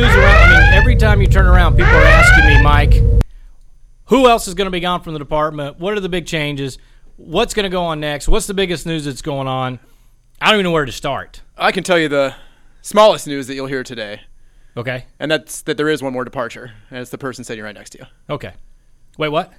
news around. I mean, every time you turn around, people are asking me, Mike, who else is going to be gone from the department? What are the big changes? What's going to go on next? What's the biggest news that's going on? I don't even know where to start. I can tell you the smallest news that you'll hear today, Okay. and that's that there is one more departure, and it's the person sitting right next to you. Okay. Wait, what?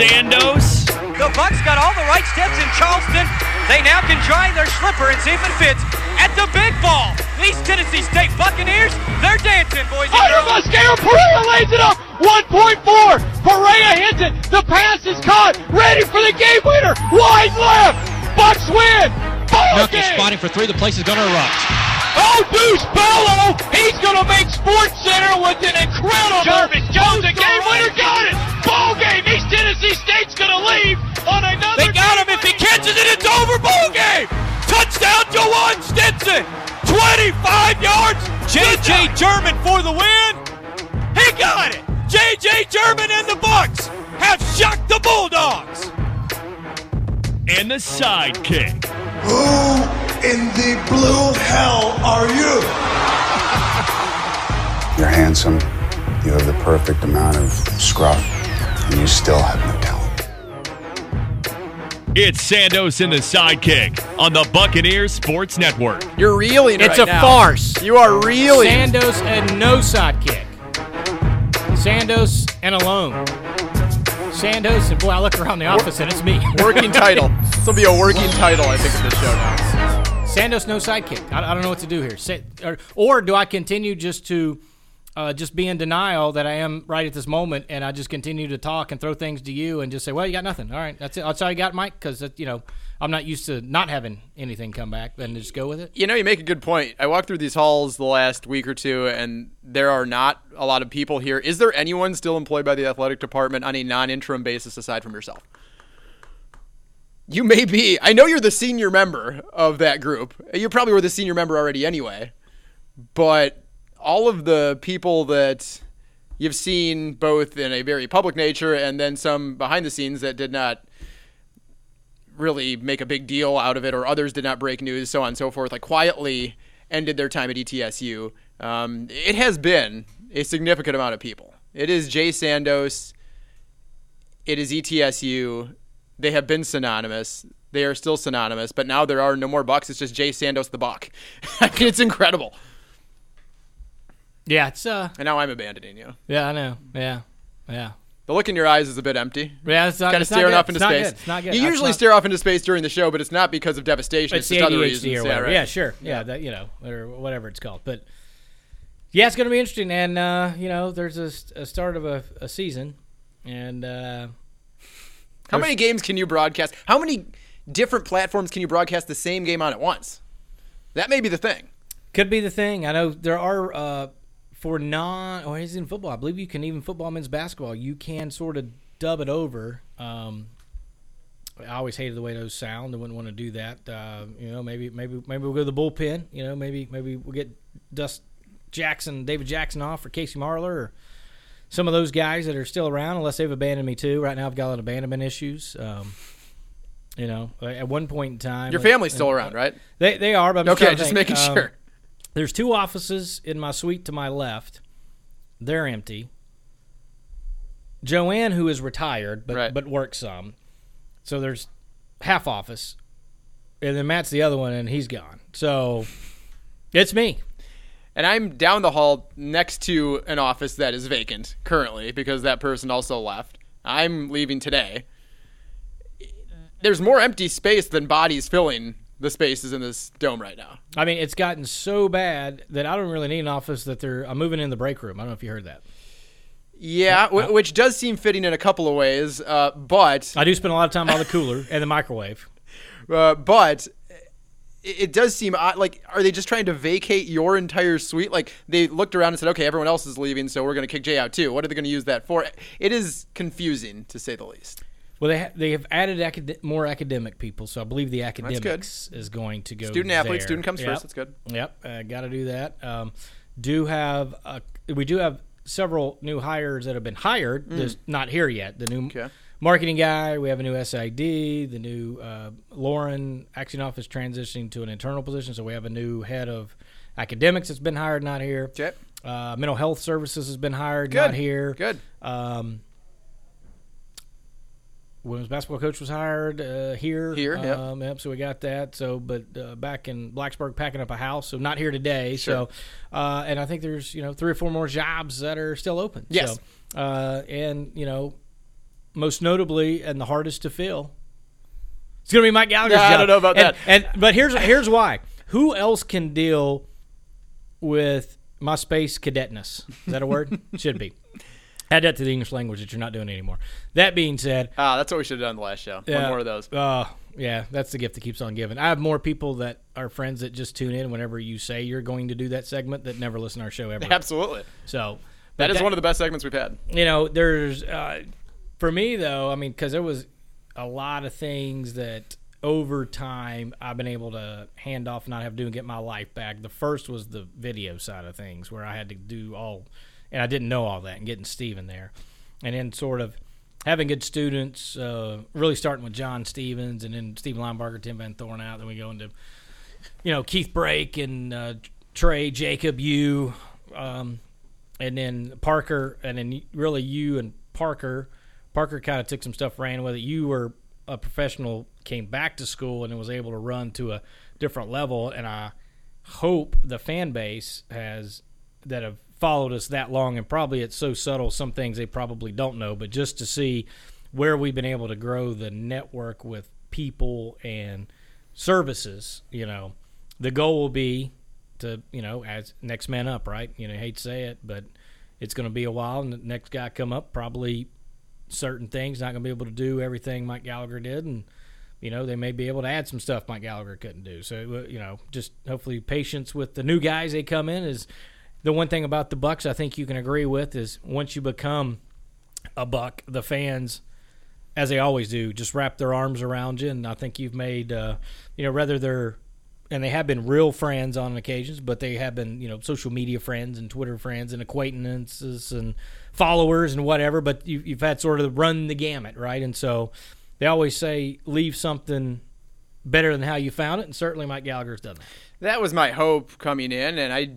Sandos. The Bucks got all the right steps in Charleston. They now can try their slipper and see if it fits at the big ball. East Tennessee State Buccaneers, they're dancing, boys Under girls. Mosquero, Perea lays it up. 1.4. Perea hits it. The pass is caught. Ready for the game winner. Wide left. Bucks win. Ball Knuckles game. spotting for three. The place is going to erupt. Oh, Deuce Bello. He's going to make Sports Center with an incredible. Jarvis Jones, the game winner, got it. Ball game. East Tennessee State's going to leave on another. They got him. If he catches it, it's over. Ball game. Touchdown, Jawan Stinson. 25 yards. J.J. German for the win. He got it. J.J. German and the Bucks have shocked the Bulldogs. And the sidekick. Who in the blue hell are you? You're handsome. You have the perfect amount of scruff, and you still have no talent. It's Sandos and the sidekick on the Buccaneers Sports Network. You're reeling It's right a now. farce. You are reeling. Sandos and no sidekick. Sandos and alone. Sandos and boy, I look around the office and it's me. working title. This will be a working title, I think, of this show now. Sandos no sidekick. I, I don't know what to do here. Say, or, or do I continue just to uh, just be in denial that I am right at this moment, and I just continue to talk and throw things to you and just say, "Well, you got nothing. All right, that's it. That's all you got, Mike." Because you know I'm not used to not having anything come back, and just go with it. You know, you make a good point. I walked through these halls the last week or two, and there are not a lot of people here. Is there anyone still employed by the athletic department on a non-interim basis aside from yourself? You may be. I know you're the senior member of that group. You probably were the senior member already anyway. But all of the people that you've seen both in a very public nature and then some behind the scenes that did not really make a big deal out of it, or others did not break news, so on and so forth, like quietly ended their time at ETSU. Um, it has been a significant amount of people. It is Jay Sandos. It is ETSU. They have been synonymous. They are still synonymous, but now there are no more Bucks. It's just Jay Sandos the Buck. I mean, it's incredible. Yeah, it's uh, And now I'm abandoning you. yeah, I know, yeah, yeah. The look in your eyes is a bit empty. Yeah, it's not, Kind of staring off into It's space. It's not good. You That's usually not- stare off into space during the show, but it's not because of devastation. It's It's, just other ADHD reasons. or Yeah, whatever. right. Yeah, sure. Yeah, that you know, or whatever it's called. But yeah, it's going to be interesting. And uh, you know, there's a, a start of a, a season, and uh, How many games can you broadcast? How many different platforms can you broadcast the same game on at once? That may be the thing. could be the thing. I know there are uh, for non or is in football. I believe you can even football, men's basketball. You can sort of dub it over. Um, I always hated the way those sound. I wouldn't want to do that. Uh, you know, maybe maybe maybe we'll go to the bullpen. You know, maybe maybe we'll get Dust Jackson, David Jackson off for Casey Marler or some of those guys that are still around, unless they've abandoned me too. Right now, I've got a lot of abandonment issues. Um, you know, at one point in time, Your family's still around, right? They they are, but I'm Okay, just think. making Um, sure. There's two offices in my suite to my left. They're empty. Joanne, who is retired but Right. but works some, so there's half office, and then Matt's the other one, and he's gone. So it's me. And I'm down the hall next to an office that is vacant currently because that person also left. I'm leaving today. There's more empty space than bodies filling the spaces in this dome right now. I mean, it's gotten so bad that I don't really need an office. That they're I'm moving in the break room. I don't know if you heard that. Yeah, w- which does seem fitting in a couple of ways, uh, but I do spend a lot of time by the cooler and the microwave. uh, but it, does seem odd. Like, are they just trying to vacate your entire suite? Like, they looked around and said, "Okay, everyone else is leaving, so we're going to kick Jay out too." What are they going to use that for? It is confusing to say the least. Well, they ha- they have added acad- more academic people, so I believe the academics is going to go. Student athlete, student comes Yep. first. That's good. Yep, uh, got to do that. Um, do have a, we do have several new hires that have been hired, just not here yet. The new Okay. Marketing guy, we have a new SID. The new uh, Lauren Actionoff is transitioning to an internal position, so we have a new head of academics that's been hired, not here. Okay. Uh, mental health services has been hired, Good. not here. Good. Um, women's basketball coach was hired uh, here. Here, yep. um, yep. So we got that. So, but uh, back in Blacksburg, packing up a house. So not here today. Sure. So, uh, and I think there's you know three or four more jobs that are still open. Yes. So, uh, and you know, most notably and the hardest to fill, it's gonna be Mike Gallagher's Yeah, I don't know about And- that. And but here's here's why. Who else can deal with my space cadetness? Is that a word? Should be. Add that to the English language that you're not doing anymore. That being said, Ah, that's what we should have done the last show. One more of those. Uh, yeah, that's the gift that keeps on giving. I have more people that are friends that just tune in whenever you say you're going to do that segment that never listen to our show ever. Absolutely. So That is one of the best segments we've had. you know, there's uh, for me though. I mean, because there was a lot of things that over time I've been able to hand off, and not have to do and get my life back. The first was the video side of things, where I had to do all, and I didn't know all that, and getting Steven there, and then sort of having good students. Uh, really starting with John Stevens, and then Stephen Linebarger, Tim Van Thorn out. Then we go into you know Keith Brake and uh, Trey Jacob, you, um, and then Parker, and then really you and Parker. Parker kind of took some stuff, ran with it. You were a professional, came back to school, and was able to run to a different level. And I hope the fan base has that have followed us that long, and probably it's so subtle, some things they probably don't know, but just to see where we've been able to grow the network with people and services, you know, the goal will be to, you know, as next man up, right? You know, I hate to say it, but it's going to be a while, and the next guy come up probably certain things not going to be able to do everything Mike Gallagher did, and you know they may be able to add some stuff Mike Gallagher couldn't do. So uh, you know, just hopefully patience with the new guys they come in is the one thing about the Bucks I think you can agree with is once you become a Buck, the fans. As they always do, just wrap their arms around you, and I think you've made, uh, you know, whether they're and they have been real friends on occasions, but they have been, you know, social media friends and Twitter friends and acquaintances and followers and whatever. But you, you've had sort of run the gamut, right? And so they always say leave something better than how you found it, and certainly Mike Gallagher's done that. That was my hope coming in, and I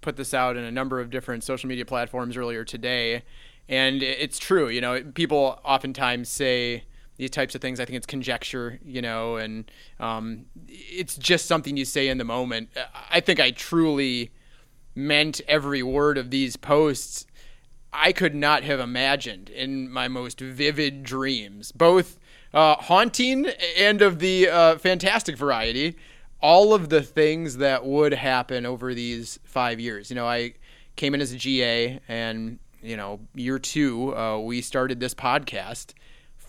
put this out in a number of different social media platforms earlier today. And it's true, you know, people oftentimes say these types of things. I think it's conjecture, you know, and um, it's just something you say in the moment. I think I truly meant every word of these posts. I could not have imagined in my most vivid dreams, both uh, haunting and of the uh, fantastic variety, all of the things that would happen over these five years. You know, I came in as a GA, and you know, year two, uh, we started this podcast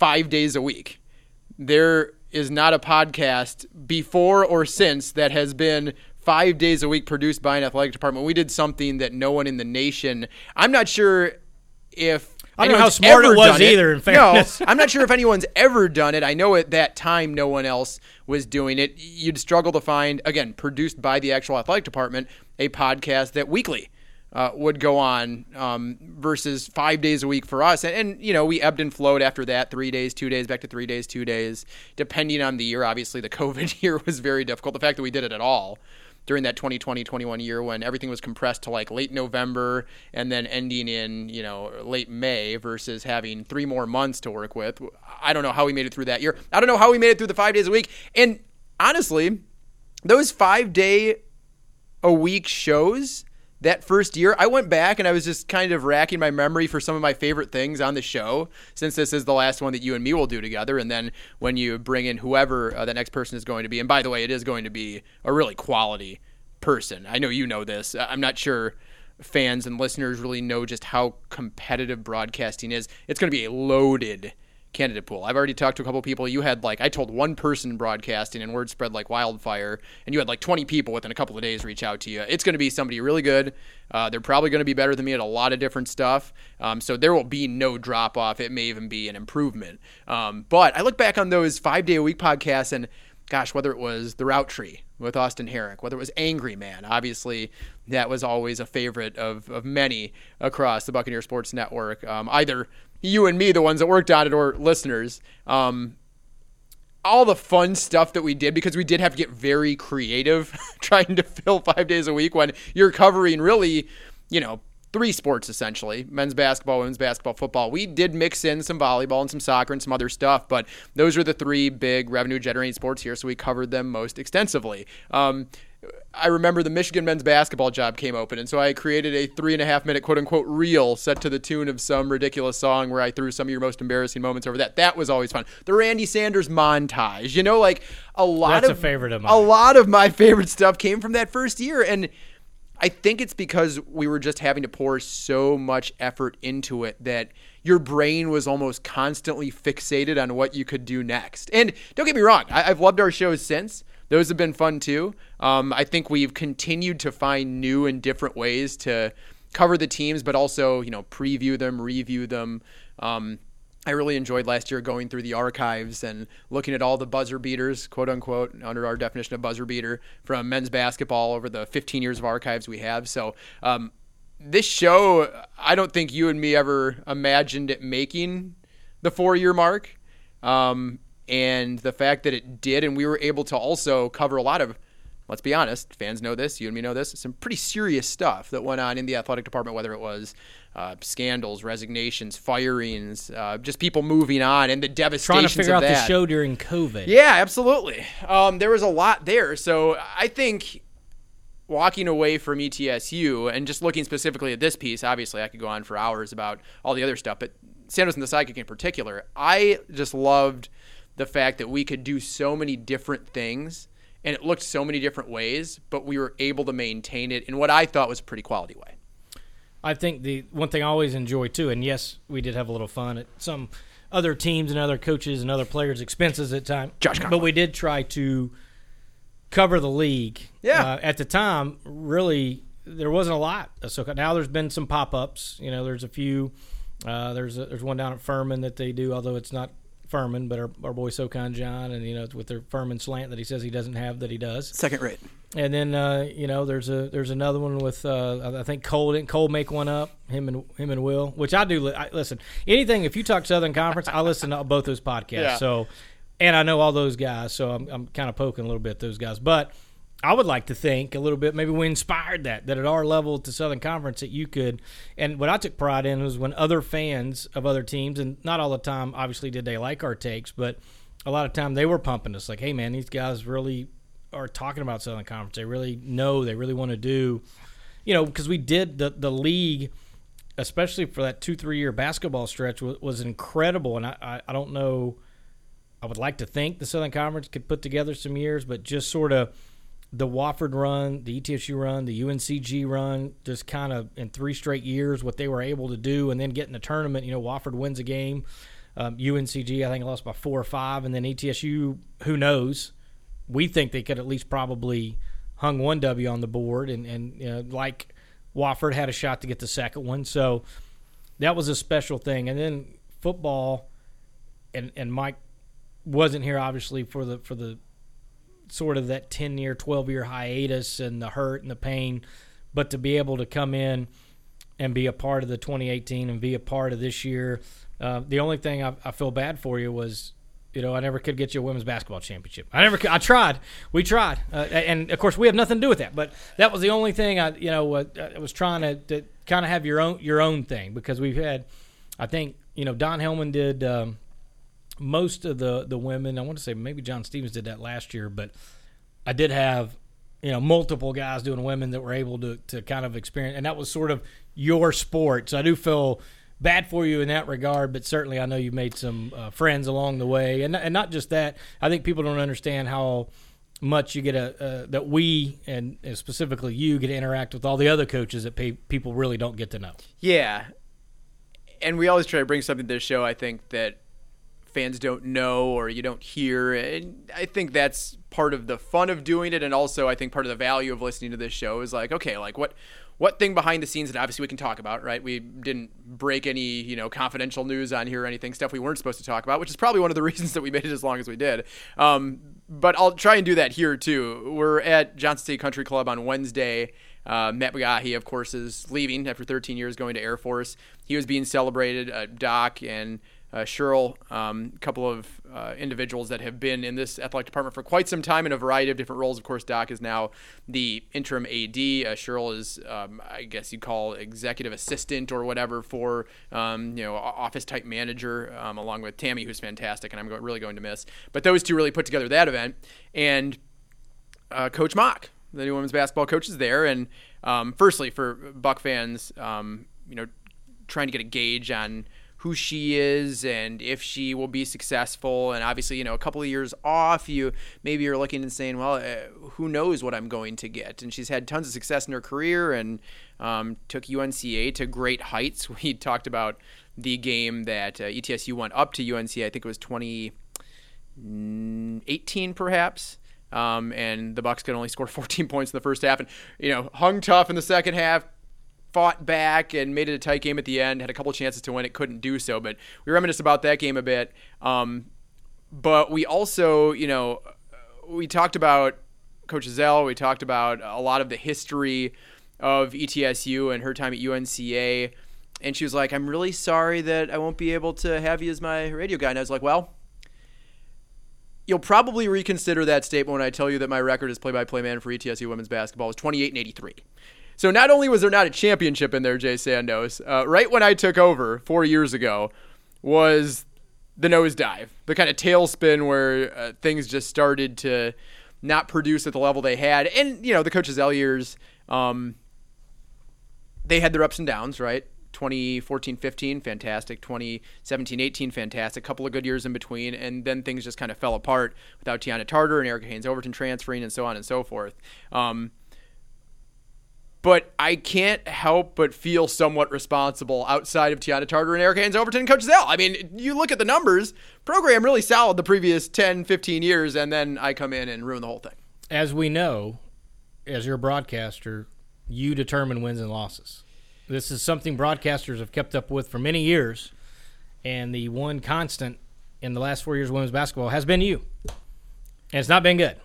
five days a week. There is not a podcast before or since that has been five days a week produced by an athletic department. We did something that no one in the nation. I'm not sure if. I don't know how smart it was either, in fairness. No, I'm not sure if anyone's ever done it. I know at that time no one else was doing it. You'd struggle to find, again, produced by the actual athletic department, a podcast that weekly uh, would go on um, versus five days a week for us. And, and, you know, we ebbed and flowed after that three days, two days, back to three days, two days, depending on the year. Obviously, the COVID year was very difficult. The fact that we did it at all during that 2020-21 year when everything was compressed to like late November and then ending in, you know, late May versus having three more months to work with. I don't know how we made it through that year. I don't know how we made it through the 5 days a week. And honestly, those 5 day a week shows that first year, I went back and I was just kind of racking my memory for some of my favorite things on the show, since this is the last one that you and me will do together. And then when you bring in whoever uh, the next person is going to be, and by the way, it is going to be a really quality person. I know you know this. I'm not sure fans and listeners really know just how competitive broadcasting is. It's going to be a loaded candidate pool. I've already talked to a couple people. You had like I told one person broadcasting and word spread like wildfire, and you had like 20 people within a couple of days reach out to you. It's going to be somebody really good. Uh, they're probably going to be better than me at a lot of different stuff. Um, so there will be no drop off. It may even be an improvement. Um, but I look back on those five day a week podcasts and gosh, whether it was The Route Tree with Austin Herrick, whether it was Angry Man, obviously that was always a favorite of, of many across the Buccaneer Sports Network. Um, either you and me, the ones that worked on it, or listeners. Um, all the fun stuff that we did because we did have to get very creative trying to fill five days a week when you're covering really, you know, three sports essentially men's basketball, women's basketball, football. We did mix in some volleyball and some soccer and some other stuff, but those are the three big revenue generating sports here, so we covered them most extensively. Um, I remember the Michigan men's basketball job came open, and so I created a three and a half minute quote unquote reel set to the tune of some ridiculous song where I threw some of your most embarrassing moments over that. That was always fun. The Randy Sanders montage, you know, like a lot That's of a favorite of A lot of my favorite stuff came from that first year, and I think it's because we were just having to pour so much effort into it that your brain was almost constantly fixated on what you could do next. And don't get me wrong, I, I've loved our shows since. Those have been fun too. Um, I think we've continued to find new and different ways to cover the teams, but also you know preview them, review them. Um, I really enjoyed last year going through the archives and looking at all the buzzer beaters, quote unquote, under our definition of buzzer beater from men's basketball over the 15 years of archives we have. So, um, this show, I don't think you and me ever imagined it making the four year mark. Um, and the fact that it did, and we were able to also cover a lot of let's be honest, fans know this, you and me know this, some pretty serious stuff that went on in the athletic department, whether it was uh, scandals, resignations, firings, uh, just people moving on, and the devastation Trying to figure out that. the show during COVID. Yeah, absolutely. Um, there was a lot there. So I think walking away from ETSU and just looking specifically at this piece, obviously I could go on for hours about all the other stuff, but Sandos and the Sidekick in particular, I just loved the fact that we could do so many different things and it looked so many different ways, but we were able to maintain it in what I thought was a pretty quality way. I think the one thing I always enjoy too, and yes, we did have a little fun at some other teams and other coaches and other players' expenses at time. Josh but we did try to cover the league. Yeah. Uh, at the time, really, there wasn't a lot. So now there's been some pop ups. You know, there's a few. Uh, there's a, there's one down at Furman that they do, although it's not Furman, but our, our boy SoCon John, and you know, with their Furman slant that he says he doesn't have that he does. Second rate. And then uh, you know there's a there's another one with uh, I think Cole didn't Cole make one up him and him and Will which I do li- I, listen anything if you talk Southern Conference I listen to both those podcasts Yeah. so and I know all those guys so I'm I'm kind of poking a little bit those guys but I would like to think a little bit maybe we inspired that that at our level to Southern Conference that you could and what I took pride in was when other fans of other teams and not all the time obviously did they like our takes but a lot of time they were pumping us like hey man these guys really are talking about Southern Conference. They really know. They really want to do, you know, because we did the the league, especially for that two three year basketball stretch was, was incredible. And I, I I don't know. I would like to think the Southern Conference could put together some years, but just sort of the Wofford run, the ETSU run, the UNCG run, just kind of in three straight years what they were able to do, and then get in the tournament. You know, Wofford wins a game. Um, UNCG, I think, lost by four or five, and then ETSU, who knows? We think they could at least probably hung one W on the board, and and you know, like Wofford had a shot to get the second one. So that was a special thing. And then football, and and Mike wasn't here obviously for the for the sort of that 10 year 12 year hiatus and the hurt and the pain but to be able to come in and be a part of the 2018 and be a part of this year uh, the only thing I, I feel bad for you was you know I never could get you a women's basketball championship. I never could, I tried. We tried. Uh, and of course we have nothing to do with that but that was the only thing I you know uh, I was trying to, to kind of have your own your own thing because we've had I think you know Don Hellman did um, most of the the women. I want to say maybe John Stevens did that last year, but I did have you know multiple guys doing women that were able to to kind of experience, and that was sort of your sport. So I do feel bad for you in that regard, but certainly I know you made some uh, friends along the way, and and not just that. I think people don't understand how much you get a uh, that we and specifically you get to interact with all the other coaches that pay, people really don't get to know. Yeah. And we always try to bring something to the show, I think, that fans don't know or you don't hear. And I think that's part of the fun of doing it, and also I think part of the value of listening to this show is like, okay, like what what thing behind the scenes that obviously we can talk about, right? We didn't break any, you know, confidential news on here or anything, stuff we weren't supposed to talk about, which is probably one of the reasons that we made it as long as we did. Um, but I'll try and do that here too. We're at Johnson State Country Club on Wednesday. Uh, Matt McGahee, of course, is leaving after 13 years going to Air Force. He was being celebrated. Uh, Doc and uh, Cheryl, um, a couple of uh, individuals that have been in this athletic department for quite some time in a variety of different roles. Of course, Doc is now the interim AD. Uh, is, um, I guess you'd call executive assistant or whatever for, um, you know, office type manager, um, along with Tammy, who's fantastic, and I'm go- really going to miss. But those two really put together that event, and uh, Coach Mock, the new women's basketball coach, is there. And um, firstly, for Buck fans, um, you know, trying to get a gauge on who she is and if she will be successful. And obviously, you know, a couple of years off, you maybe you're looking and saying, well, uh, who knows what I'm going to get? And she's had tons of success in her career and um, took UNCA to great heights. We talked about the game that uh, ETSU went up to UNCA. I think it was 2018, perhaps. Um, and the Bucks could only score 14 points in the first half, and you know hung tough in the second half, fought back and made it a tight game at the end. Had a couple chances to win it, couldn't do so. But we reminisce about that game a bit. Um, but we also, you know, we talked about Coach Ezell. We talked about a lot of the history of ETSU and her time at UNCA. And she was like, "I'm really sorry that I won't be able to have you as my radio guy." And I was like, "Well." You'll probably reconsider that statement when I tell you that my record as play-by-play man for ETSU women's basketball is 28 and 83. So not only was there not a championship in there, Jay Sandos, uh, right when I took over four years ago, was the nosedive, the kind of tailspin where uh, things just started to not produce at the level they had, and you know the coaches' L years, um, they had their ups and downs, right? 2014 15, fantastic. 2017 18, fantastic. A couple of good years in between. And then things just kind of fell apart without Tiana Tartar and Erica Haynes Overton transferring and so on and so forth. Um, but I can't help but feel somewhat responsible outside of Tiana Tartar and Erica Haynes Overton and Coach Ezell. I mean, you look at the numbers, program really solid the previous 10, 15 years, and then I come in and ruin the whole thing. As we know, as your broadcaster, you determine wins and losses. This is something broadcasters have kept up with for many years, and the one constant in the last four years of women's basketball has been you. And it's not been good.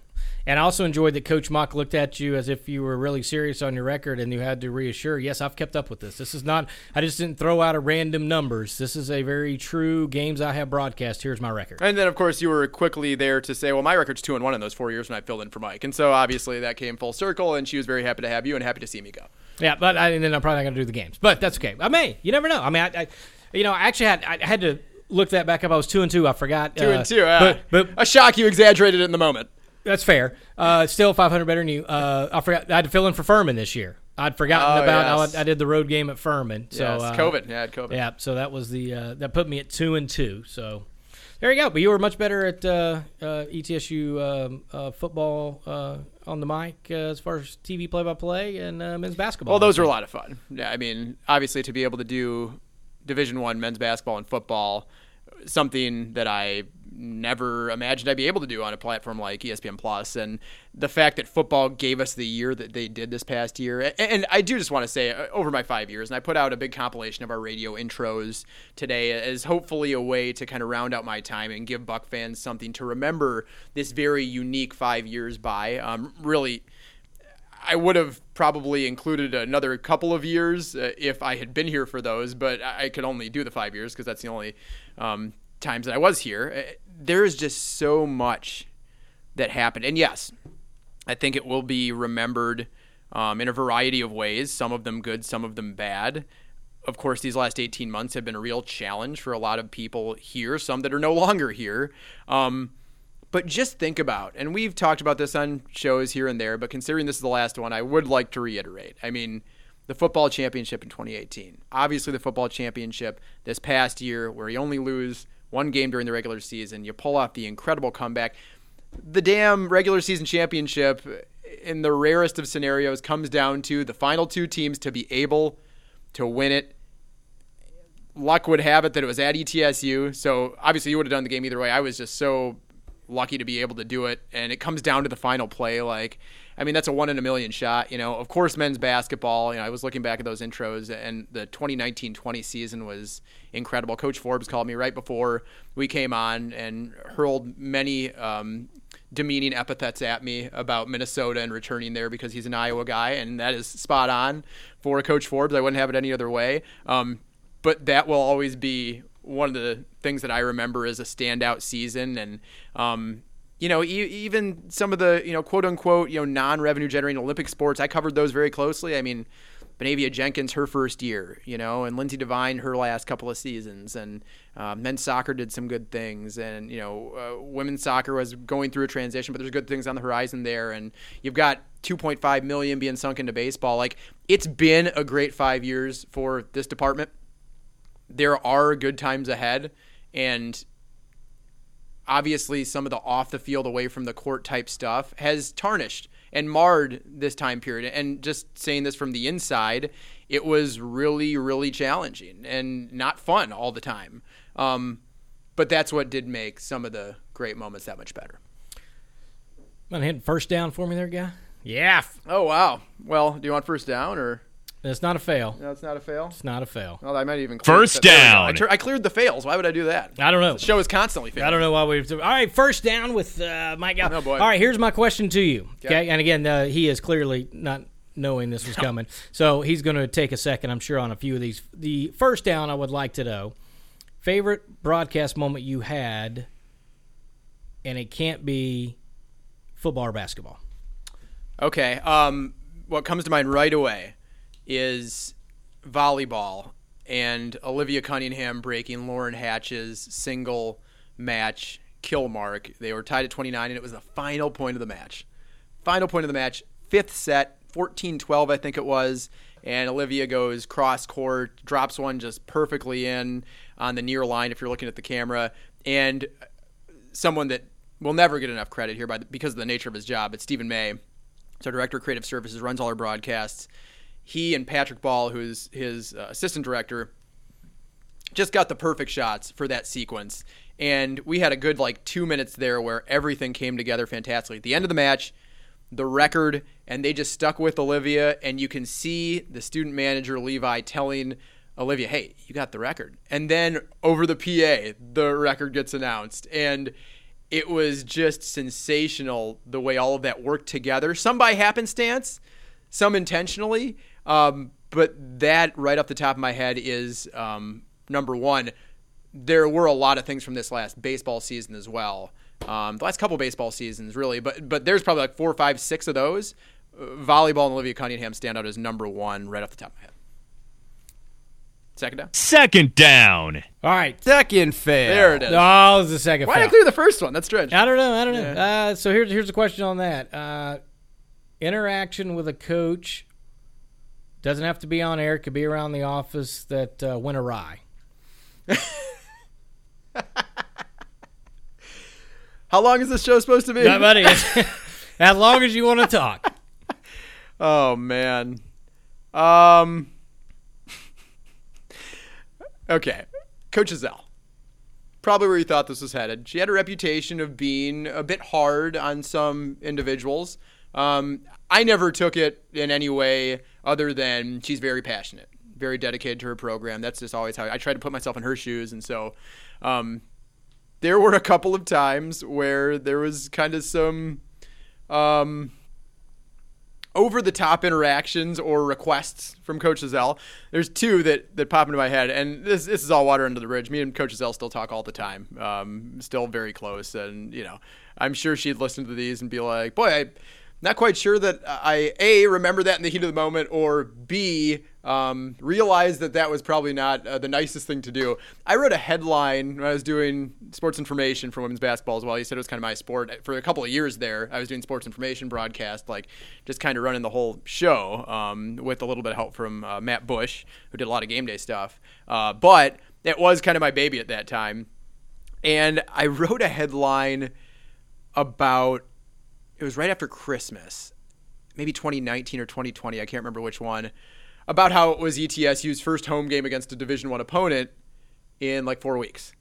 And I also enjoyed that Coach Mock looked at you as if you were really serious on your record and you had to reassure, yes, I've kept up with this. This is not, I just didn't throw out a random numbers. This is a very true games I have broadcast. Here's my record. And then, of course, you were quickly there to say, well, my record's two and one in those four years when I filled in for Mike. And so obviously that came full circle, and she was very happy to have you and happy to see me go. Yeah, but I, and then I'm probably not going to do the games, but that's okay. I may. You never know. I mean, I, I you know, I actually had I had to look that back up. I was two and two. I forgot. Two uh, and two. Uh, but but a shock you exaggerated it in the moment. That's fair. Uh, still 500 better than you. Uh, I forgot. I had to fill in for Furman this year. I'd forgotten Oh, about. yes. I, I did the road game at Furman. So yes, uh, COVID. Yeah, COVID. Yeah. So that was the uh, that put me at two and two. So there you go. But you were much better at uh, uh, ETSU um, uh, football uh, on the mic uh, as far as TV play by play and uh, men's basketball. Well, those are a lot of fun. Yeah, I mean, obviously to be able to do Division One men's basketball and football, something that I never imagined I'd be able to do on a platform like ESPN Plus, and the fact that football gave us the year that they did this past year. And, I do just want to say, uh, over my five years, and I put out a big compilation of our radio intros today as hopefully a way to kind of round out my time and give Buck fans something to remember this very unique five years by. Um, really. I would have probably included another couple of years uh, if I had been here for those, but I I could only do the five years because that's the only um, times that I was here. Uh, There is just so much that happened. And yes, I think it will be remembered um, in a variety of ways, some of them good, some of them bad. Of course, these last 18 months have been a real challenge for a lot of people here, some that are no longer here. Um, but just think about, and we've talked about this on shows here and there, but considering this is the last one, I would like to reiterate. I mean, the football championship in 2018. Obviously, the football championship this past year, where you only lose one game during the regular season, you pull off the incredible comeback. The damn regular season championship, in the rarest of scenarios, comes down to the final two teams to be able to win it luck would have it that it was at ETSU. So obviously you would have done the game either way. I was just so lucky to be able to do it. And it comes down to the final play. Like, I mean, that's a one in a million shot. You know, of course, men's basketball. You know, I was looking back at those intros, and the 2019-20 season was incredible. Coach Forbes called me right before we came on and hurled many um, demeaning epithets at me about Minnesota and returning there because he's an Iowa guy, and that is spot on for Coach Forbes. I wouldn't have it any other way. Um, but that will always be one of the things that I remember as a standout season, and um, you know, e- even some of the you know quote unquote you know non-revenue generating Olympic sports, I covered those very closely. I mean. Benavia Jenkins, her first year, you know, and Lindsay Devine, her last couple of seasons, and uh, men's soccer did some good things, and you know, uh, women's soccer was going through a transition, but there's good things on the horizon there, and you've got 2.5 million being sunk into baseball. Like it's been a great five years for this department. There are good times ahead, and obviously some of the off the field, away from the court type stuff has tarnished and marred this time period. And just saying this from the inside, it was really, really challenging and not fun all the time. Um, but that's what did make some of the great moments that much better. Want to hit first down for me there, guy? Yeah. Oh wow! Well, do you want first down or? It's not a fail. No, it's not a fail. It's not a fail. Well, I might even clear First there down. I, tur- I cleared the fails. Why would I do that? I don't know. The show is constantly failing. I don't know why we've. All right, first down with uh, my guy. Oh, boy. All right, here's my question to you. Okay, Okay. and again, uh, he is clearly not knowing this was coming, so he's going to take a second, I'm sure, on a few of these. The first down, I would like to know favorite broadcast moment you had, and it can't be football or basketball. Okay. Um, what comes to mind right away is volleyball and Olivia Cunningham breaking Lauren Hatch's single match kill mark. They were tied at 29, and it was the final point of the match. Final point of the match, fifth set, 14 12, I think it was. And Olivia goes cross court, drops one just perfectly in on the near line if you're looking at the camera. And someone that will never get enough credit here by the, because of the nature of his job. It's Stephen May, so director of creative services, runs all our broadcasts. He and Patrick Ball, who's his uh, assistant director, just got the perfect shots for that sequence. And we had a good like two minutes there where everything came together fantastically. At the end of the match, the record, and they just stuck with Olivia, and you can see the student manager Levi telling Olivia, "Hey, you got the record." And then over the PA, the record gets announced, and it was just sensational the way all of that worked together. Some by happenstance, some intentionally, um, but that right off the top of my head is um, number one. There were a lot of things from this last baseball season as well. Um, the last couple baseball seasons, really, but but there's probably like four, five, six of those. Uh, volleyball and Olivia Cunningham stand out as number one right off the top of my head. Second down. Second down. All right. Second fail. There it is. Oh, it's the second Why did I clear the first one? That's strange. I don't know. I don't know. Uh, so here's here's a question on that. Uh, interaction with a coach doesn't have to be on air. It could be around the office that uh, went awry. How long is this show supposed to be? Yeah, buddy. as long as you want to talk. Oh man. Um. okay, Coach Ezell. Probably where you thought this was headed. She had a reputation of being a bit hard on some individuals. Um, I never took it in any way other than she's very passionate, very dedicated to her program. That's just always how I try to put myself in her shoes, and so um, there were a couple of times where there was kind of some um, over the top interactions or requests from Coach Ezell. There's two that, that pop into my head, and this this is all water under the bridge. Me and Coach Ezell still talk all the time, um, still very close, and you know, I'm sure she'd listen to these and be like, "Boy, I." Not quite sure that I a remember that in the heat of the moment, or b um, realized that that was probably not uh, the nicest thing to do. I wrote a headline when I was doing sports information for women's basketball as well. You said it was kind of my sport for a couple of years there. I was doing sports information broadcast, like just kind of running the whole show um, with a little bit of help from uh, Matt Bush, who did a lot of game day stuff. Uh, but it was kind of my baby at that time, and I wrote a headline about it was right after Christmas, maybe 2019 or 2020. I can't remember which one. About how it was ETSU's first home game against a Division One opponent, in like four weeks.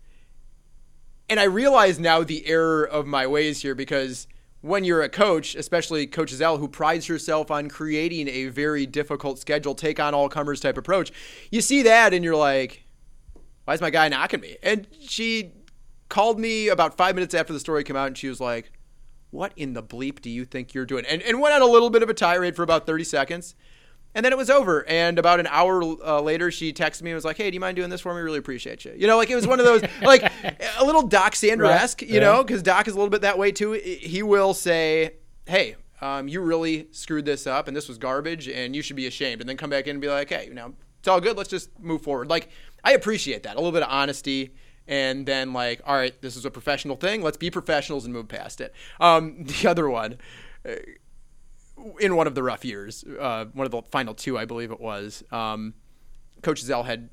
And I realize now the error of my ways here because when you're a coach, especially Coach Ezell, who prides herself on creating a very difficult schedule, take on all comers type approach, you see that and you're like, why is my guy knocking me? And she called me about five minutes after the story came out and she was like, what in the bleep do you think you're doing? And, and went on a little bit of a tirade for about 30 seconds. And then it was over. And about an hour uh, later, she texted me and was like, "Hey, do you mind doing this for me? Really appreciate you." You know, like it was one of those, like a little Doc Sanders esque, you Yeah. know, because Doc is a little bit that way too. He will say, "Hey, um, you really screwed this up, and this was garbage, and you should be ashamed." And then come back in and be like, "Hey, you know, it's all good. Let's just move forward." Like I appreciate that a little bit of honesty. And then, like, all right, this is a professional thing. Let's be professionals and move past it. Um, the other one, in one of the rough years, uh, one of the final two, I believe it was, um, Coach Ezell had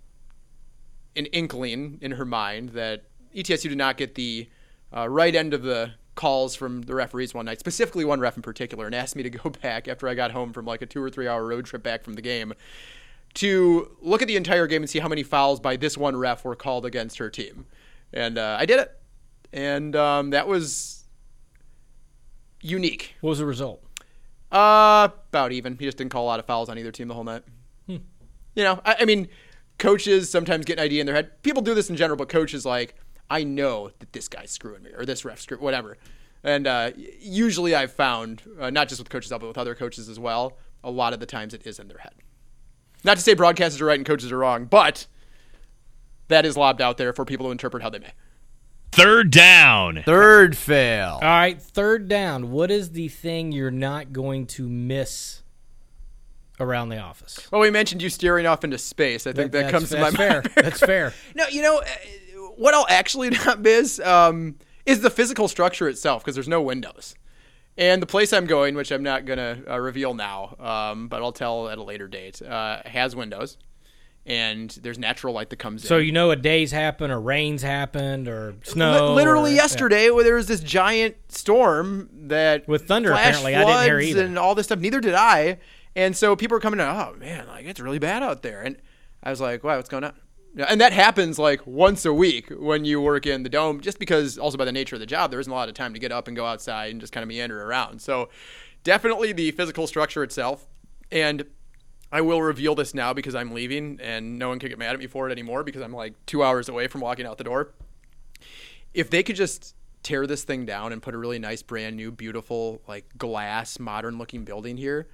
an inkling in her mind that ETSU did not get the uh, right end of the calls from the referees one night, specifically one ref in particular, and asked me to go back after I got home from like a two or three hour road trip back from the game to look at the entire game and see how many fouls by this one ref were called against her team. And uh, I did it. And um, that was unique. What was the result? Uh, about even. He just didn't call a lot of fouls on either team the whole night. You know, I, I mean, coaches sometimes get an idea in their head. People do this in general, but coaches like, I know that this guy's screwing me or this ref screw whatever. And uh, usually, I've found uh, not just with coaches, but with other coaches as well. A lot of the times, it is in their head. Not to say broadcasters are right and coaches are wrong, but that is lobbed out there for people to interpret how they may. Third down. Third fail. All right, third down. What is the thing you're not going to miss around the office? Well, we mentioned you steering off into space. I think that, That's- comes to my fair. mind. That's fair. No, you know uh, what I'll actually not miss um, is the physical structure itself because there's no windows. And the place I'm going, which I'm not gonna uh, reveal now, um, but I'll tell at a later date, uh, has windows, and there's natural light that comes So in. So you know a days happen or rains happened or snow. literally or- yesterday, where there was this giant storm that With thunder, apparently. I didn't hear either. and all this stuff. Neither did I. And so people are coming in. Oh man, like it's really bad out there. And I was like, wow, what's going on? And that happens like once a week when you work in the dome, just because also by the nature of the job, there isn't a lot of time to get up and go outside and just kind of meander around. So definitely the physical structure itself. And I will reveal this now because I'm leaving and no one can get mad at me for it anymore because I'm like two hours away from walking out the door if they could just tear this thing down and put a really nice brand new beautiful like glass modern looking building here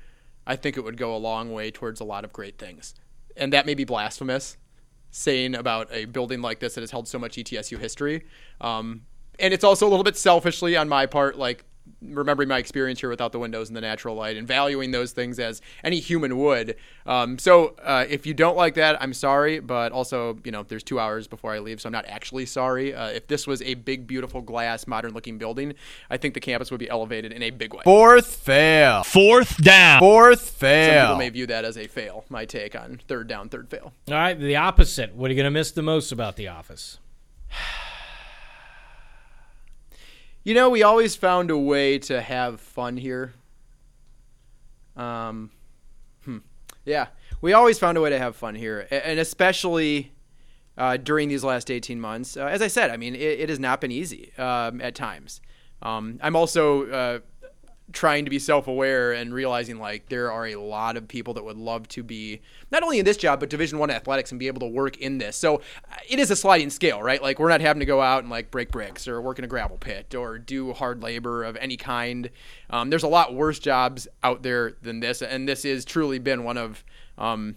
i think it would go a long way towards a lot of great things and that may be blasphemous saying about a building like this that has held so much etsu history. Um, and it's also a little bit selfishly on my part like remembering my experience here without the windows and the natural light and valuing those things as any human would. Um, so uh, if you don't like that, I'm sorry, but also, you know, there's two hours before I leave, so I'm not actually sorry. Uh, if this was a big, beautiful glass, modern looking building, I think the campus would be elevated in a big way. Fourth fail. Fourth down. Fourth fail. Some fail. people may view that as a fail, my take on third down, third fail. All right, the opposite. What are you going to miss the most about the office? You know, we always found a way to have fun here. Um, hmm. Yeah, we always found a way to have fun here, and especially uh, during these last 18 months. Uh, as I said, I mean, it, it has not been easy um, at times. Um, I'm also uh, trying to be self-aware and realizing like there are a lot of people that would love to be not only in this job but division one athletics and be able to work in this. So uh, it is a sliding scale right? Like we're not having to go out and like break bricks or work in a gravel pit or do hard labor of any kind. Um, there's a lot worse jobs out there than this and this has truly been one of um,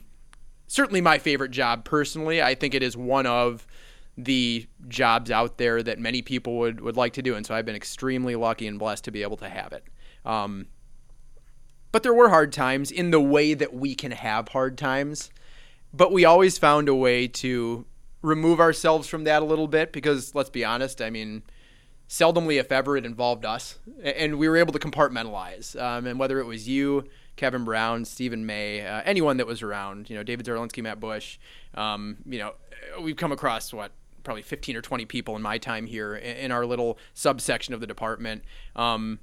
certainly my favorite job personally. I think it is one of the jobs out there that many people would, would like to do and so i've been extremely lucky and blessed to be able to have it um, but there were hard times in the way that we can have hard times. But we always found a way to remove ourselves from that a little bit because, let's be honest, I mean, seldomly, if ever, it involved us. And we were able to compartmentalize. Um, and whether it was you, Kevin Brown, Stephen May, uh, anyone that was around, you know, David Zarlinski, Matt Bush, um, you know, we've come across what? Probably 15 or 20 people in my time here in in our little subsection of the department. Um,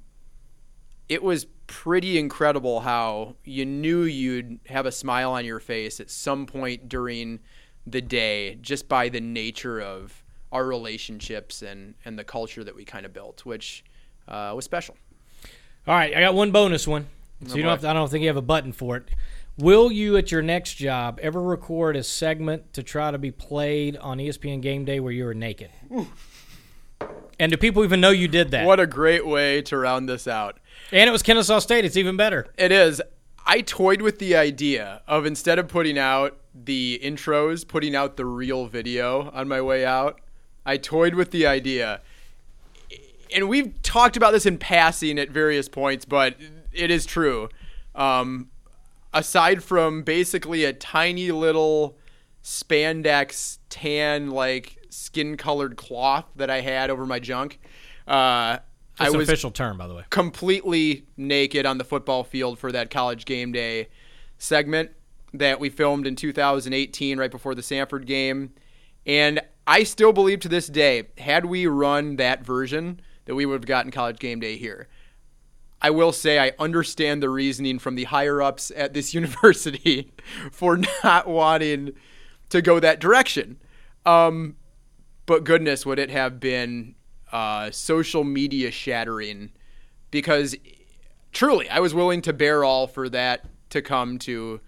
it was pretty incredible how you knew you'd have a smile on your face at some point during the day just by the nature of our relationships and and the culture that we kind of built, which uh, was special. All right, I got one bonus one. So you don't have to, I don't think you have a button for it. Will you at your next job ever record a segment to try to be played on ESPN Game Day where you were naked? And do people even know you did that? What a great way to round this out. And it was Kennesaw State. It's even better. It is. I toyed with the idea of instead of putting out the intros, putting out the real video on my way out. I toyed with the idea. And we've talked about this in passing at various points, but it is true. Um, aside from basically a tiny little spandex tan, like skin colored cloth that I had over my junk, uh, I was official term, by the way. completely naked on the football field for that college game day segment that we filmed in 2018 right before the Samford game. And I still believe to this day, had we run that version, that we would have gotten college game day here. I will say I understand the reasoning from the higher ups at this university for not wanting to go that direction. Um, but goodness, would it have been uh, social media shattering? Because truly, I was willing to bear all for that to come to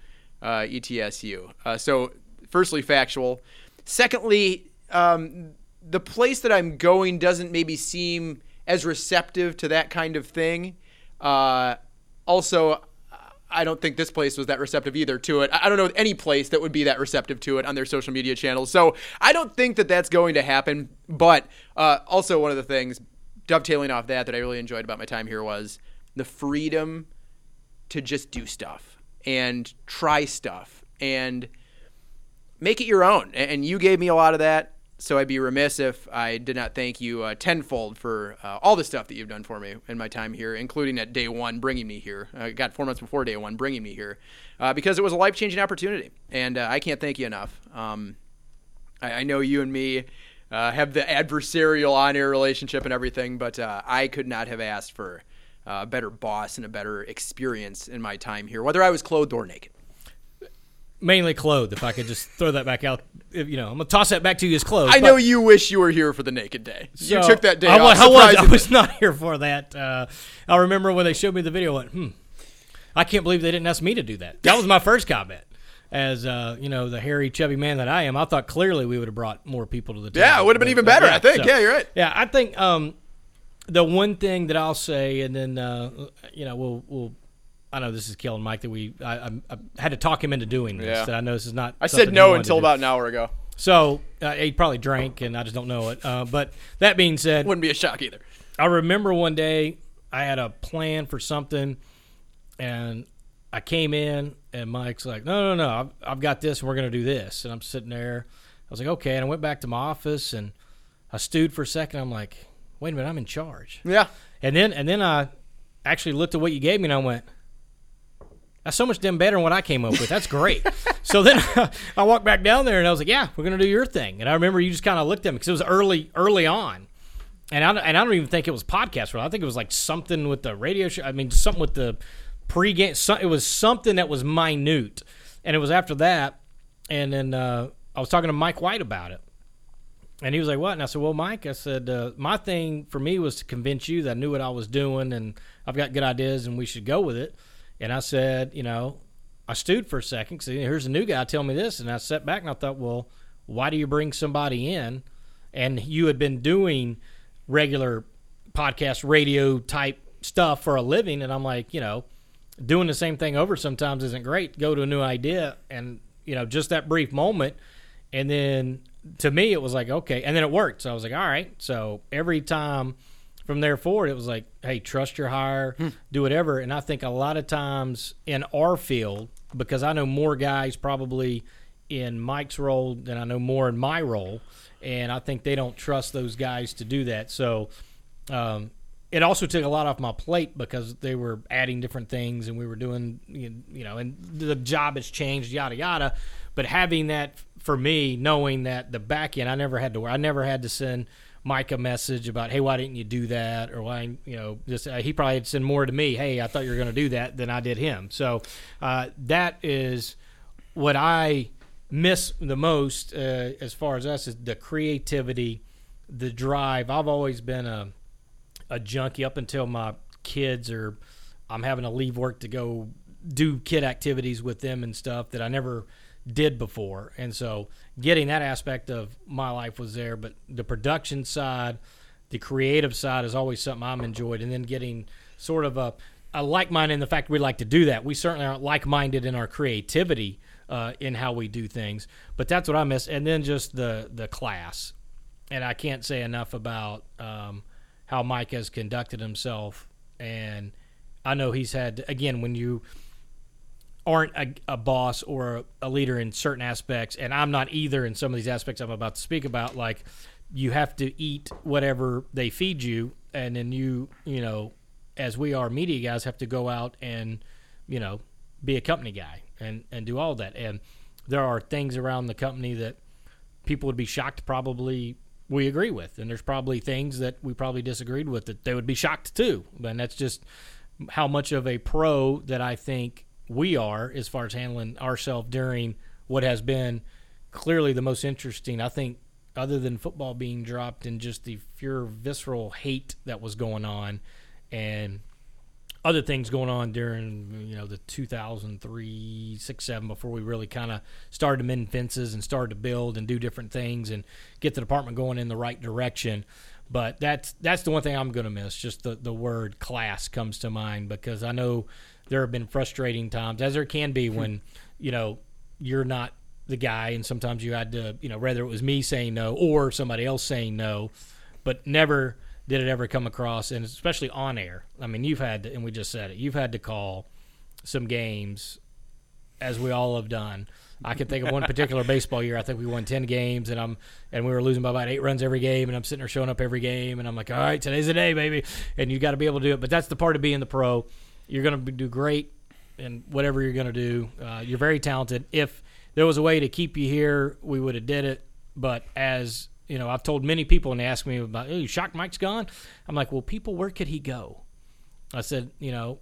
uh, ETSU. Uh, so, firstly, factual. Secondly, um, the place that I'm going doesn't maybe seem as receptive to that kind of thing. Uh, also, I don't think this place was that receptive either to it. I don't know any place that would be that receptive to it on their social media channels. So I don't think that that's going to happen. But uh, also, one of the things dovetailing off that that I really enjoyed about my time here was the freedom to just do stuff and try stuff and make it your own. And you gave me a lot of that. So I'd be remiss if I did not thank you uh, tenfold for uh, all the stuff that you've done for me in my time here, including at day one, bringing me here. I got four months before day one, bringing me here, uh, because it was a life changing opportunity, and uh, I can't thank you enough. Um, I, I know you and me uh, have the adversarial on air relationship and everything, but uh, I could not have asked for a better boss and a better experience in my time here, whether I was clothed or naked. Mainly clothed, if I could just throw that back out. If, you know, I'm going to toss that back to you as clothed. I know you wish you were here for the naked day. you took that day I, off. I was, I was not here for that. Uh, I remember when they showed me the video. I went, hmm, I can't believe they didn't ask me to do that. That was my first comment. As uh, you know, the hairy, chubby man that I am, I thought clearly we would have brought more people to the table. Yeah, it would have been even better, I think. so- Yeah, you're right. Yeah, I think um, the one thing that I'll say, and then uh, you know, we'll we'll. I know this is killing Mike that we I, I, I had to talk him into doing this. Yeah. That I know this is not. I said no until about an hour ago. So uh, he probably drank, and I just don't know it. Uh, but that being said, Wouldn't be a shock either. I remember one day I had a plan for something, and I came in, and Mike's like, "No, no, no, I've, I've got this, and we're gonna do this." And I'm sitting there. I was like, "Okay," and I went back to my office, and I stewed for a second. I'm like, "Wait a minute, I'm in charge." Yeah. And then, and then I actually looked at what you gave me, and I went. That's so much damn better than what I came up with. That's great. so then I walked back down there and I was like, "Yeah, we're gonna do your thing." And I remember you just kind of looked at me because it was early, early on, and I and I don't even think it was podcast. I think it was like something with the radio show. I mean, something with the pregame. So, it was something that was minute, and it was after that. And then uh, I was talking to Mike White about it, and he was like, "What?" And I said, "Well, Mike, I said uh, my thing for me was to convince you that I knew what I was doing, and I've got good ideas, and we should go with it." And I said, you know, I stewed for a second because here's a new guy telling me this, and I sat back and I thought, well, why do you bring somebody in? And you had been doing regular podcast, radio type stuff for a living, and I'm like, you know, doing the same thing over sometimes isn't great. Go to a new idea, and you know, just that brief moment, and then to me it was like okay, and then it worked. So I was like, all right. So every time from there forward, it was like, hey, trust your hire, do whatever. And I think a lot of times in our field, because I know more guys probably in Mike's role than I know more in my role, and I think they don't trust those guys to do that. So. Um, it also took a lot off my plate because they were adding different things and we were doing you know and the job has changed yada yada but having that for me knowing that the back end i never had to i never had to send mike a message about hey why didn't you do that or why you know just uh, he probably had send more to me hey i thought you were going to do that than i did him so uh, that is what i miss the most uh, as far as us is the creativity, the drive. I've always been a a junkie up until my kids are. I'm having to leave work to go do kid activities with them and stuff that I never did before. And so getting that aspect of my life was there, but the production side, the creative side is always something I'm enjoyed. And then getting sort of a, a like minded in the fact we like to do that. We certainly aren't like minded in our creativity uh, in how we do things, but that's what I miss. And then just the, the class. And I can't say enough about um, how Mike has conducted himself. And I know he's had, again, when you aren't a, a boss or a, a, leader in certain aspects, and I'm not either in some of these aspects I'm about to speak about. Like, you have to eat whatever they feed you, and then you, you know, as we are media guys, have to go out and, you know, be a company guy and and do all that. And there are things around the company that people would be shocked probably we agree with, and there's probably things that we probably disagreed with that they would be shocked too. And that's just how much of a pro that I think we are as far as handling ourselves during what has been clearly the most interesting. I think, other than football being dropped and just the pure visceral hate that was going on, and other things going on during you know the 2003 6 7 before we really kind of started to mend fences and started to build and do different things and get the department going in the right direction but that's that's the one thing i'm going to miss just the, the word class comes to mind because i know there have been frustrating times, as there can be when you know you're not the guy, and sometimes you had to, you know, whether it was me saying no or somebody else saying no, but never did it ever come across, and especially on air. I mean, you've had, to, and we just said it, you've had to call some games, as we all have done. I can think of one particular baseball year. I think we won ten games, and I'm and we were losing by about eight runs every game, and I'm sitting there showing up every game, and I'm like, all right, today's the day, baby, and you got to be able to do it. But that's the part of being the pro you're going to do great in whatever you're going to do. Uh, you're very talented. If there was a way to keep you here, we would have did it. But as you know, I've told many people and they ask me about, oh, shock Mike's gone? I'm like, well, people, where could he go? I said, you know,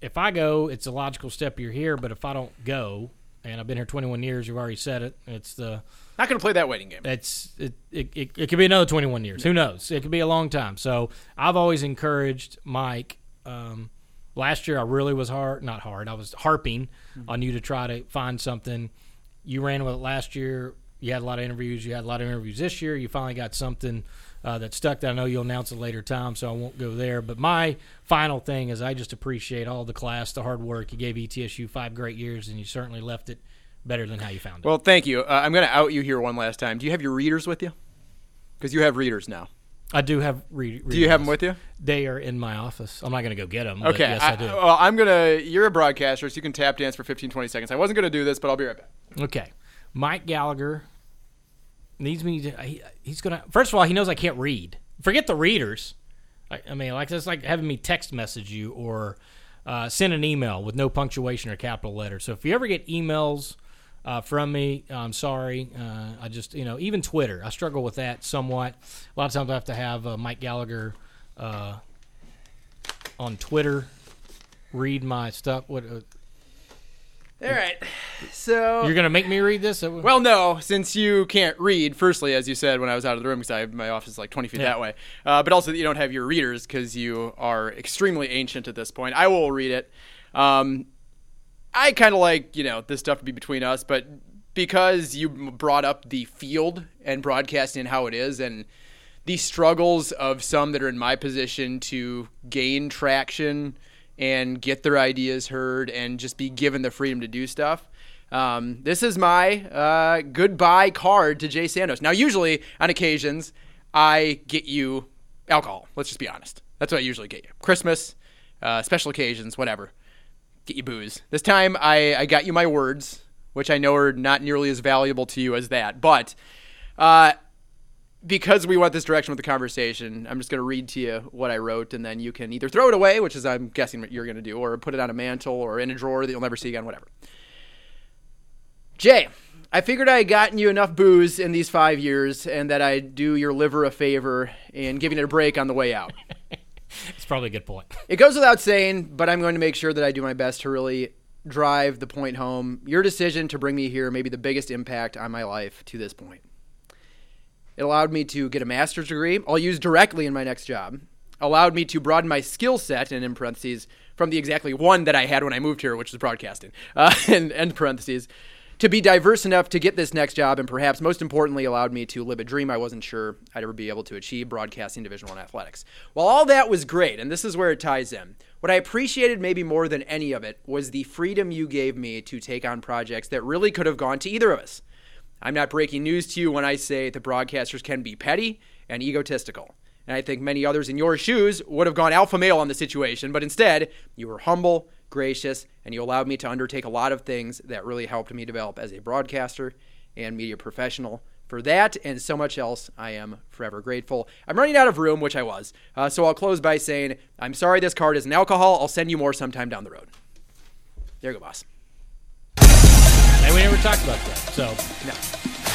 if I go, it's a logical step you're here. But if I don't go, and I've been here 21 years, you've already said it. It's the not going to play that waiting game. It's it, it, it, it could be another 21 years. Who knows? It could be a long time. So I've always encouraged Mike. Um, Last year, I really was hard, not hard. I was harping mm-hmm. on you to try to find something. You ran with it last year. You had a lot of interviews. You had a lot of interviews this year. You finally got something uh, that stuck. That I know you'll announce it later time, so I won't go there. But my final thing is, I just appreciate all the class, the hard work. You gave ETSU five great years, and you certainly left it better than how you found it. Well, thank you. Uh, I'm going to out you here one last time. Do you have your readers with you? Because you have readers now. I do have read. Do you have them with you? They are in my office. I'm not going to go get them. Okay. yes, I, I, do. Well, I'm gonna. You're a broadcaster, so you can tap dance for 15, 20 seconds. I wasn't going to do this, but I'll be right back. Okay. Mike Gallagher needs me to. He, he's going to. First of all, he knows I can't read. Forget the readers. I, I mean, like that's like having me text message you or uh, send an email with no punctuation or capital letters. So if you ever get emails uh, from me. I'm sorry. Uh, I just, you know, even Twitter, I struggle with that somewhat. A lot of times I have to have uh, Mike Gallagher uh, on Twitter read my stuff. What? Uh, all right. So you're gonna make me read this? Well, no, since you can't read. Firstly, as you said when I was out of the room, because my office is like 20 feet yeah. that way. Uh, but also that you don't have your readers because you are extremely ancient at this point. I will read it. Um, I kind of like, you know, this stuff to be between us, but because you brought up the field and broadcasting and how it is and the struggles of some that are in my position to gain traction and get their ideas heard and just be given the freedom to do stuff. Um, this is my uh, goodbye card to Jay Sandos. Now, usually on occasions, I get you alcohol. Let's just be honest. That's what I usually get you. Christmas, uh, special occasions, whatever get you booze. This time I, I got you my words, which I know are not nearly as valuable to you as that. But uh, because we went this direction with the conversation, I'm just going to read to you what I wrote, and then you can either throw it away, which is I'm guessing what you're going to do, or put it on a mantle or in a drawer that you'll never see again, whatever. Jay, I figured I had gotten you enough booze in these five years, and that I'd do your liver a favor in giving it a break on the way out. it's probably a good point. It goes without saying, but I'm going to make sure that I do my best to really drive the point home. Your decision to bring me here may be the biggest impact on my life to this point. It allowed me to get a master's degree I'll use directly in my next job. Allowed me to broaden my skill set, and in parentheses, from the exactly one that I had when I moved here, which was broadcasting, uh, and end parentheses, to be diverse enough to get this next job, and perhaps most importantly, allowed me to live a dream I wasn't sure I'd ever be able to achieve: broadcasting Division One athletics. While all that was great, and this is where it ties in, what I appreciated maybe more than any of it was the freedom you gave me to take on projects that really could have gone to either of us. I'm not breaking news to you when I say the broadcasters can be petty and egotistical. And I think many others in your shoes would have gone alpha male on the situation, but instead, you were humble, gracious, and you allowed me to undertake a lot of things that really helped me develop as a broadcaster and media professional. For that and so much else, I am forever grateful. I'm running out of room, which I was. Uh, so I'll close by saying, I'm sorry this card isn't alcohol. I'll send you more sometime down the road. There you go, boss. And we never talked about that. So No.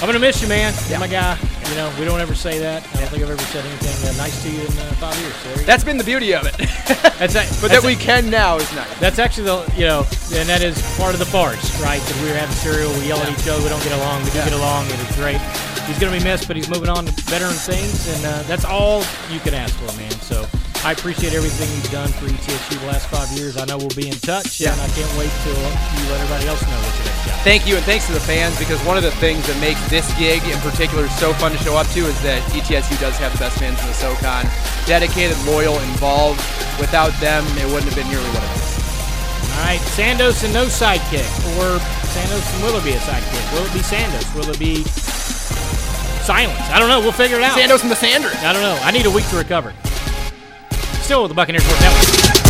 I'm gonna miss you, man. You're my guy. You know, we don't ever say that. I don't think I've ever said anything uh, nice to you in uh, five years. So there. That's been the beauty of it. That's that, but that we can now is nice. That's actually the you know, and that is part of the farce, right? That we were having cereal, we yell at each other, we don't get along, we do Yeah. get along, and it's great. He's gonna be missed, but he's moving on to better things, and uh, that's all you can ask for, man. So I appreciate everything you've done for ETSU the last five years. I know we'll be in touch, Yeah. and I can't wait till you let everybody else know what's your next job. Thank you, and thanks to the fans because one of the things that makes this gig in particular so fun to show up to is that ETSU does have the best fans in the SoCon. Dedicated, loyal, involved. Without them, it wouldn't have been nearly what it is. All right, Sandos and no sidekick, or Sandos and will it be a sidekick? Will it be Sandos? Will it be silence? I don't know. We'll figure it out. Sandos and the Sanders. I don't know. I need a week to recover. Still the Buccaneers Sports Network.